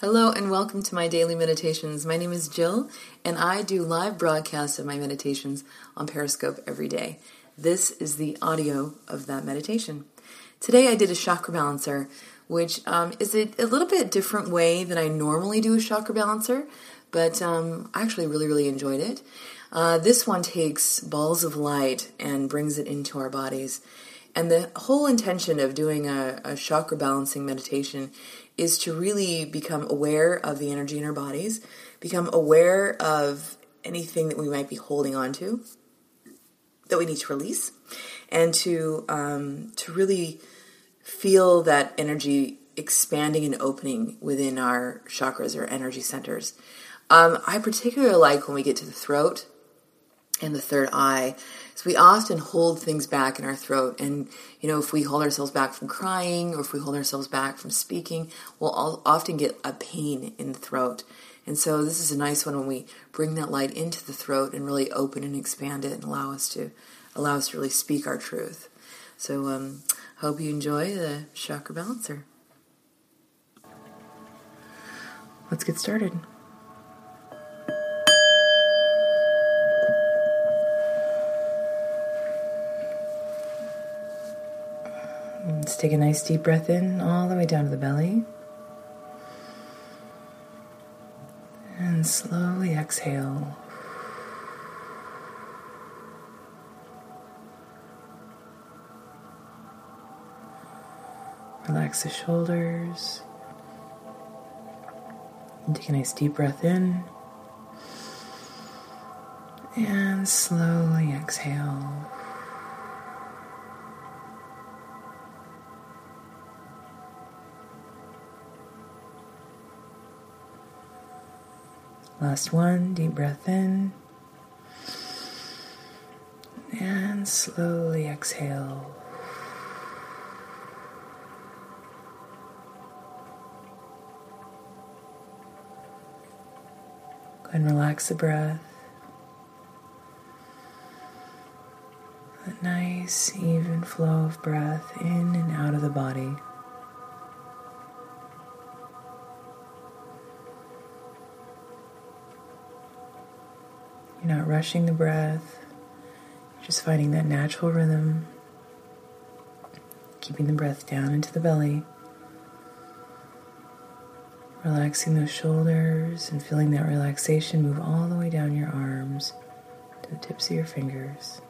Hello and welcome to my daily meditations. My name is Jill and I do live broadcasts of my meditations on Periscope every day. This is the audio of that meditation. Today I did a chakra balancer, which um, is a, a, little bit different way than I normally do a chakra balancer, but um, I actually really, really enjoyed it. Uh, this one takes balls of light and brings it into our bodies. And the whole intention of doing a, a chakra balancing meditation is to really become aware of the energy in our bodies, become aware of anything that we might be holding on to that we need to release, and to um, to really feel that energy expanding and opening within our chakras or energy centers. Um, I particularly like when we get to the throat and the third eye so we often hold things back in our throat. And, you know, if we hold ourselves back from crying or if we hold ourselves back from speaking, we'll often get a pain in the throat. And so this is a nice one when we bring that light into the throat and really open and expand it and allow us to allow us to really speak our truth. So um, hope you enjoy the chakra balancer. Let's get started. Take a nice deep breath in all the way down to the belly. And slowly exhale. Relax the shoulders. And take a nice deep breath in. And slowly exhale. Last one, deep breath in. And slowly exhale. Go ahead and relax the breath. A nice, even flow of breath in and out of the body. You're not rushing the breath, you're just finding that natural rhythm, keeping the breath down into the belly, relaxing those shoulders and feeling that relaxation move all the way down your arms to the tips of your fingers.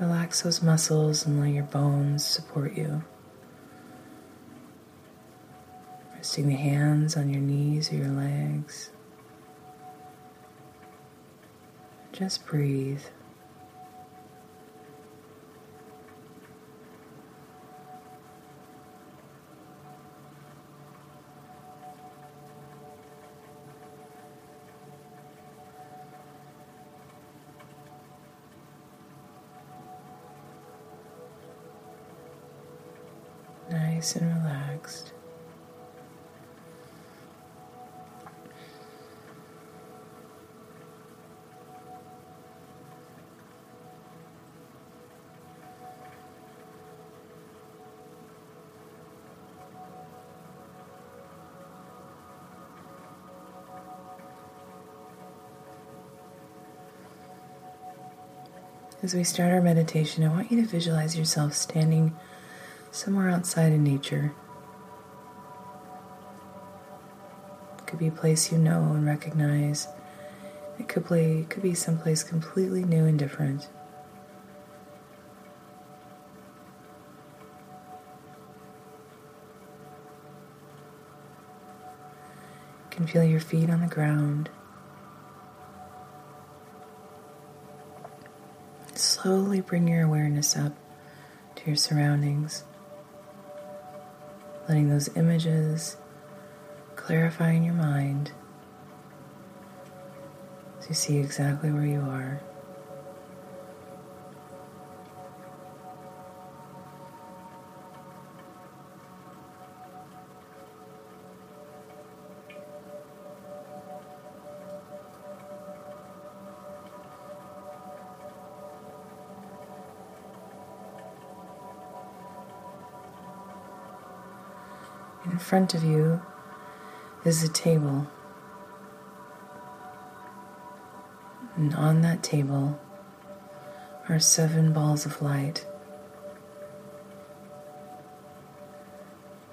Relax those muscles and let your bones support you. Resting the hands on your knees or your legs. Just breathe. Nice and relaxed. As we start our meditation, I want you to visualize yourself standing somewhere outside in nature. It could be a place you know and recognize. It could, play, it could be someplace completely new and different. You can feel your feet on the ground. Slowly bring your awareness up to your surroundings. letting those images clarify in your mind so you see exactly where you are. In front of you is a table. And on that table are seven balls of light,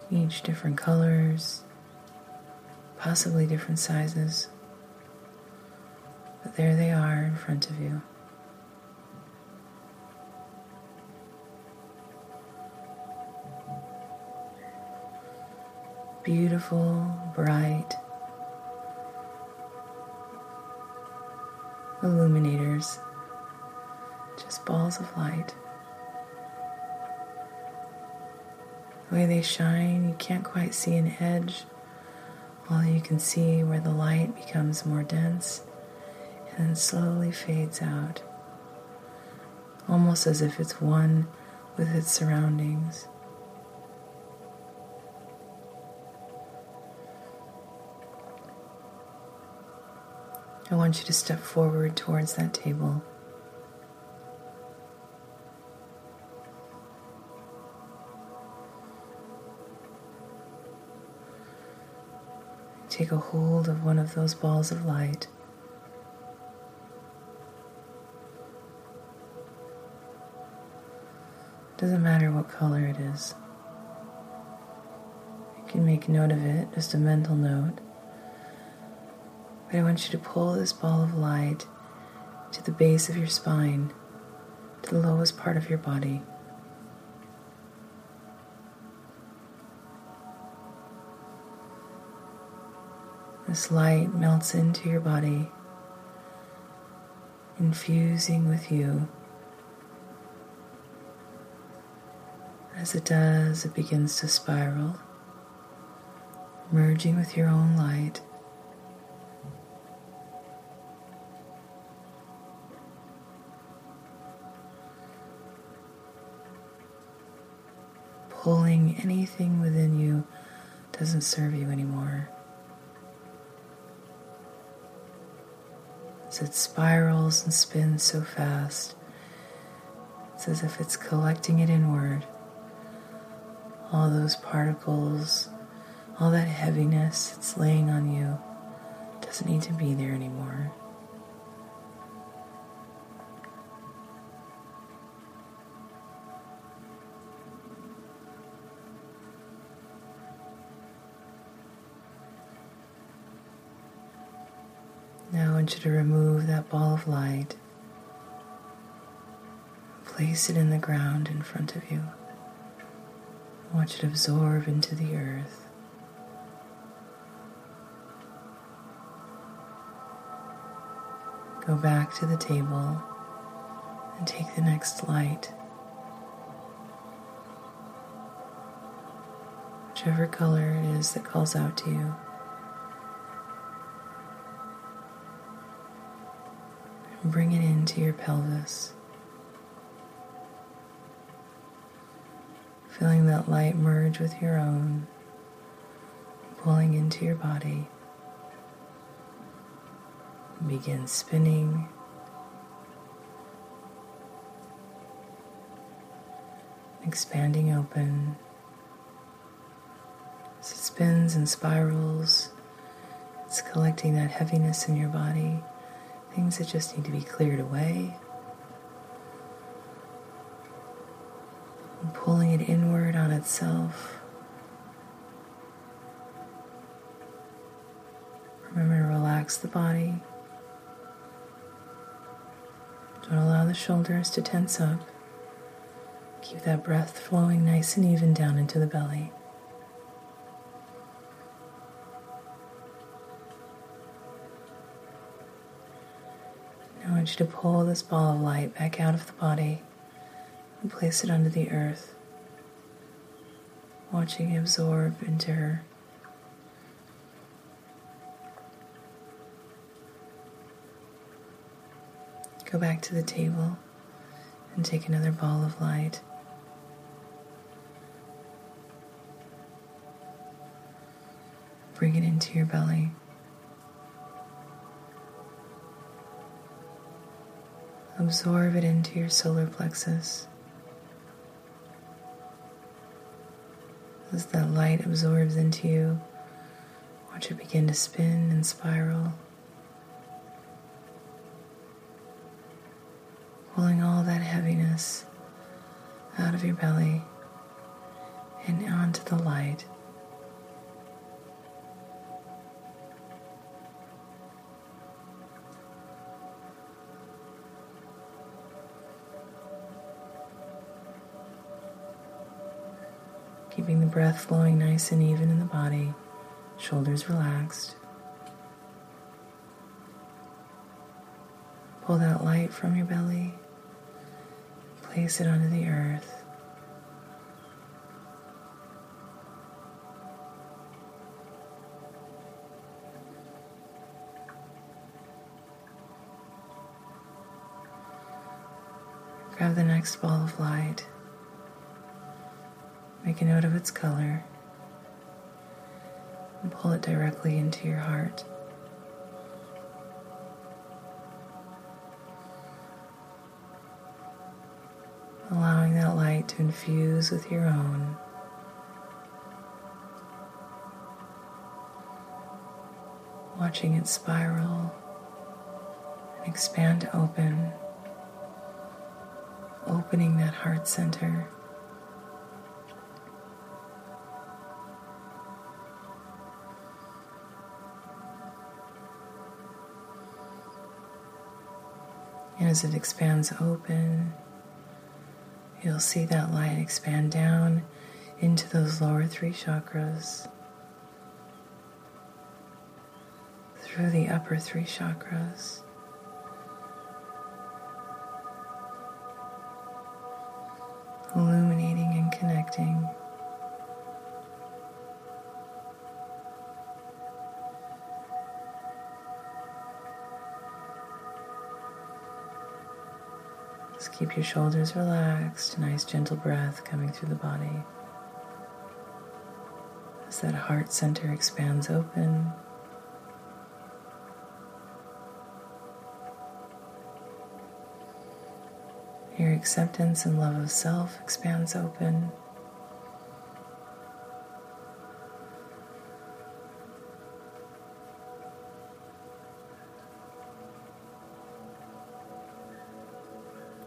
each different colors, possibly different sizes. But there they are in front of you. Beautiful, bright illuminators, just balls of light. The way they shine, you can't quite see an edge. All you can see where the light becomes more dense and then slowly fades out, almost as if it's one with its surroundings. I want you to step forward towards that table. Take a hold of one of those balls of light. Doesn't matter what color it is. You can make note of it, just a mental note. But I want you to pull this ball of light to the base of your spine, to the lowest part of your body. This light melts into your body, infusing with you. As it does, it begins to spiral, merging with your own light. Pulling anything within you doesn't serve you anymore. As it spirals and spins so fast, it's as if it's collecting it inward. All those particles, all that heaviness that's laying on you doesn't need to be there anymore. Want you to remove that ball of light. Place it in the ground in front of you. I want you to absorb into the earth. Go back to the table and take the next light. Whichever color it is that calls out to you. Bring it into your pelvis. Feeling that light merge with your own, pulling into your body. Begin spinning. Expanding open. As it spins and spirals, it's collecting that heaviness in your body things that just need to be cleared away. And pulling it inward on itself. Remember to relax the body. Don't allow the shoulders to tense up. Keep that breath flowing nice and even down into the belly. Want you to pull this ball of light back out of the body and place it under the earth, watching it absorb into her. Go back to the table and take another ball of light. Bring it into your belly. Absorb it into your solar plexus. As that light absorbs into you, watch it begin to spin and spiral, pulling all that heaviness out of your belly and onto the light. Keeping the breath flowing nice and even in the body, shoulders relaxed. Pull that light from your belly, place it onto the earth. Grab the next ball of light. Make a note of its color and pull it directly into your heart. Allowing that light to infuse with your own. Watching it spiral and expand open, opening that heart center. As it expands open, you'll see that light expand down into those lower three chakras, through the upper three chakras. Illuminating and connecting. Keep your shoulders relaxed, nice gentle breath coming through the body. As that heart center expands open, your acceptance and love of self expands open.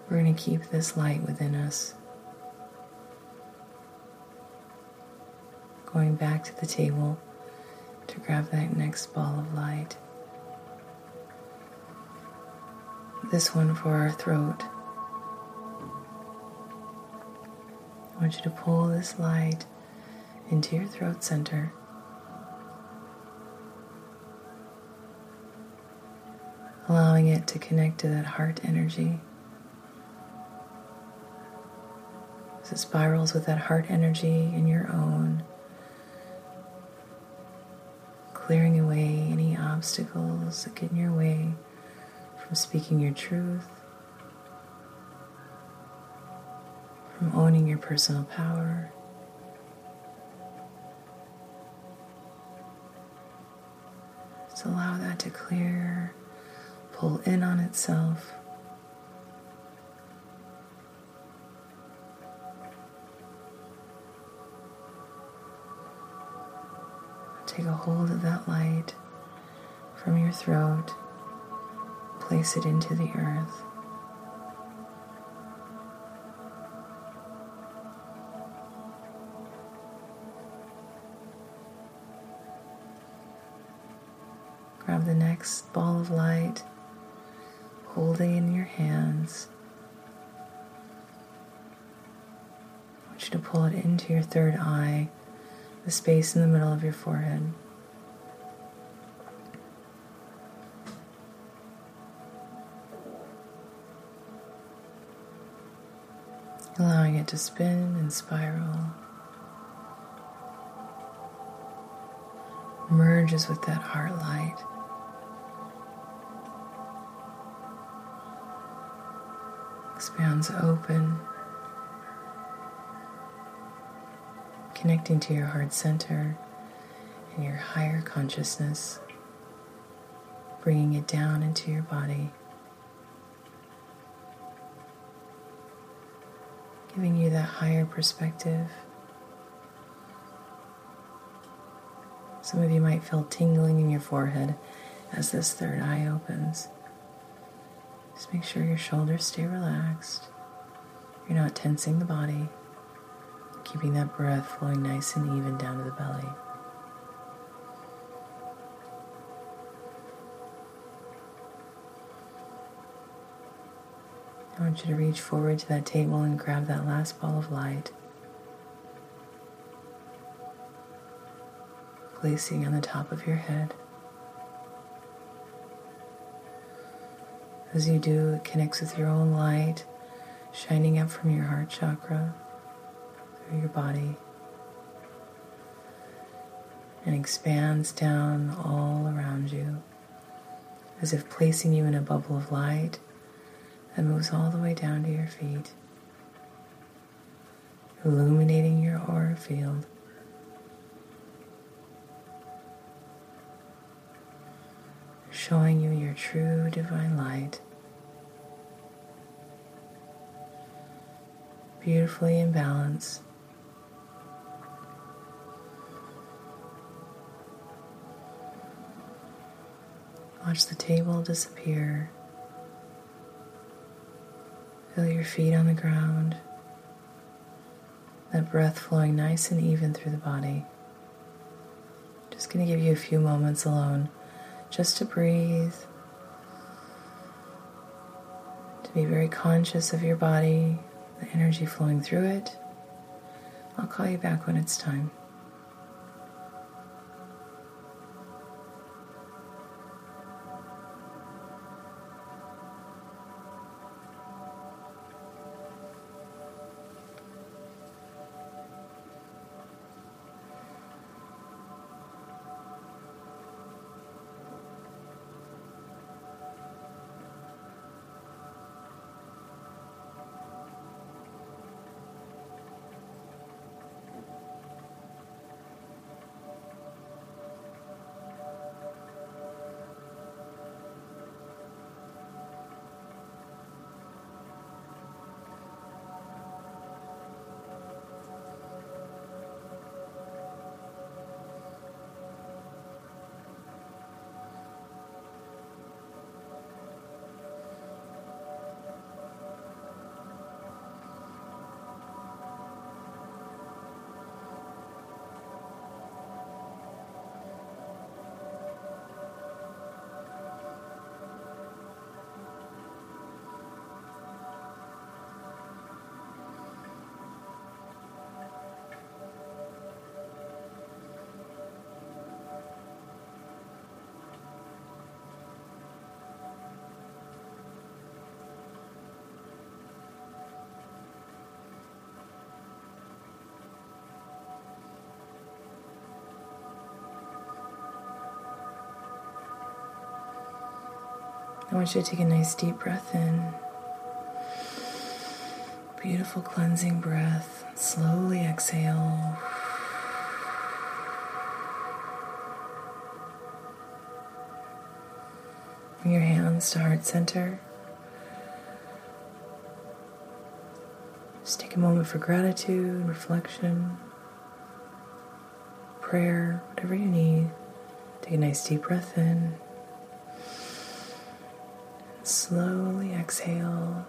We're going to keep this light within us. Going back to the table to grab that next ball of light. This one for our throat. I want you to pull this light into your throat center. Allowing it to connect to that heart energy. As it spirals with that heart energy in your own, clearing away any obstacles that get in your way from speaking your truth, from owning your personal power. Just allow that to clear, pull in on itself. Take a hold of that light from your throat, place it into the earth. Grab the next ball of light, hold it in your hands. I want you to pull it into your third eye the space in the middle of your forehead. Allowing it to spin and spiral. Merges with that heart light. Expands open connecting to your heart center and your higher consciousness, bringing it down into your body. giving you that higher perspective. Some of you might feel tingling in your forehead as this third eye opens. Just make sure your shoulders stay relaxed. You're not tensing the body, keeping that breath flowing nice and even down to the belly. I want you to reach forward to that table and grab that last ball of light, placing on the top of your head. As you do, it connects with your own light, shining up from your heart chakra through your body and expands down all around you as if placing you in a bubble of light that moves all the way down to your feet, illuminating your aura field. Showing you your true divine light, beautifully in balance. Watch the table disappear Feel your feet on the ground. That breath flowing nice and even through the body. Just going to give you a few moments alone just to breathe, to be very conscious of your body, the energy flowing through it. I'll call you back when it's time. I want you to take a nice deep breath in. Beautiful cleansing breath. Slowly exhale. Bring your hands to heart center. Just take a moment for gratitude, reflection, prayer, whatever you need. Take a nice deep breath in. Slowly exhale.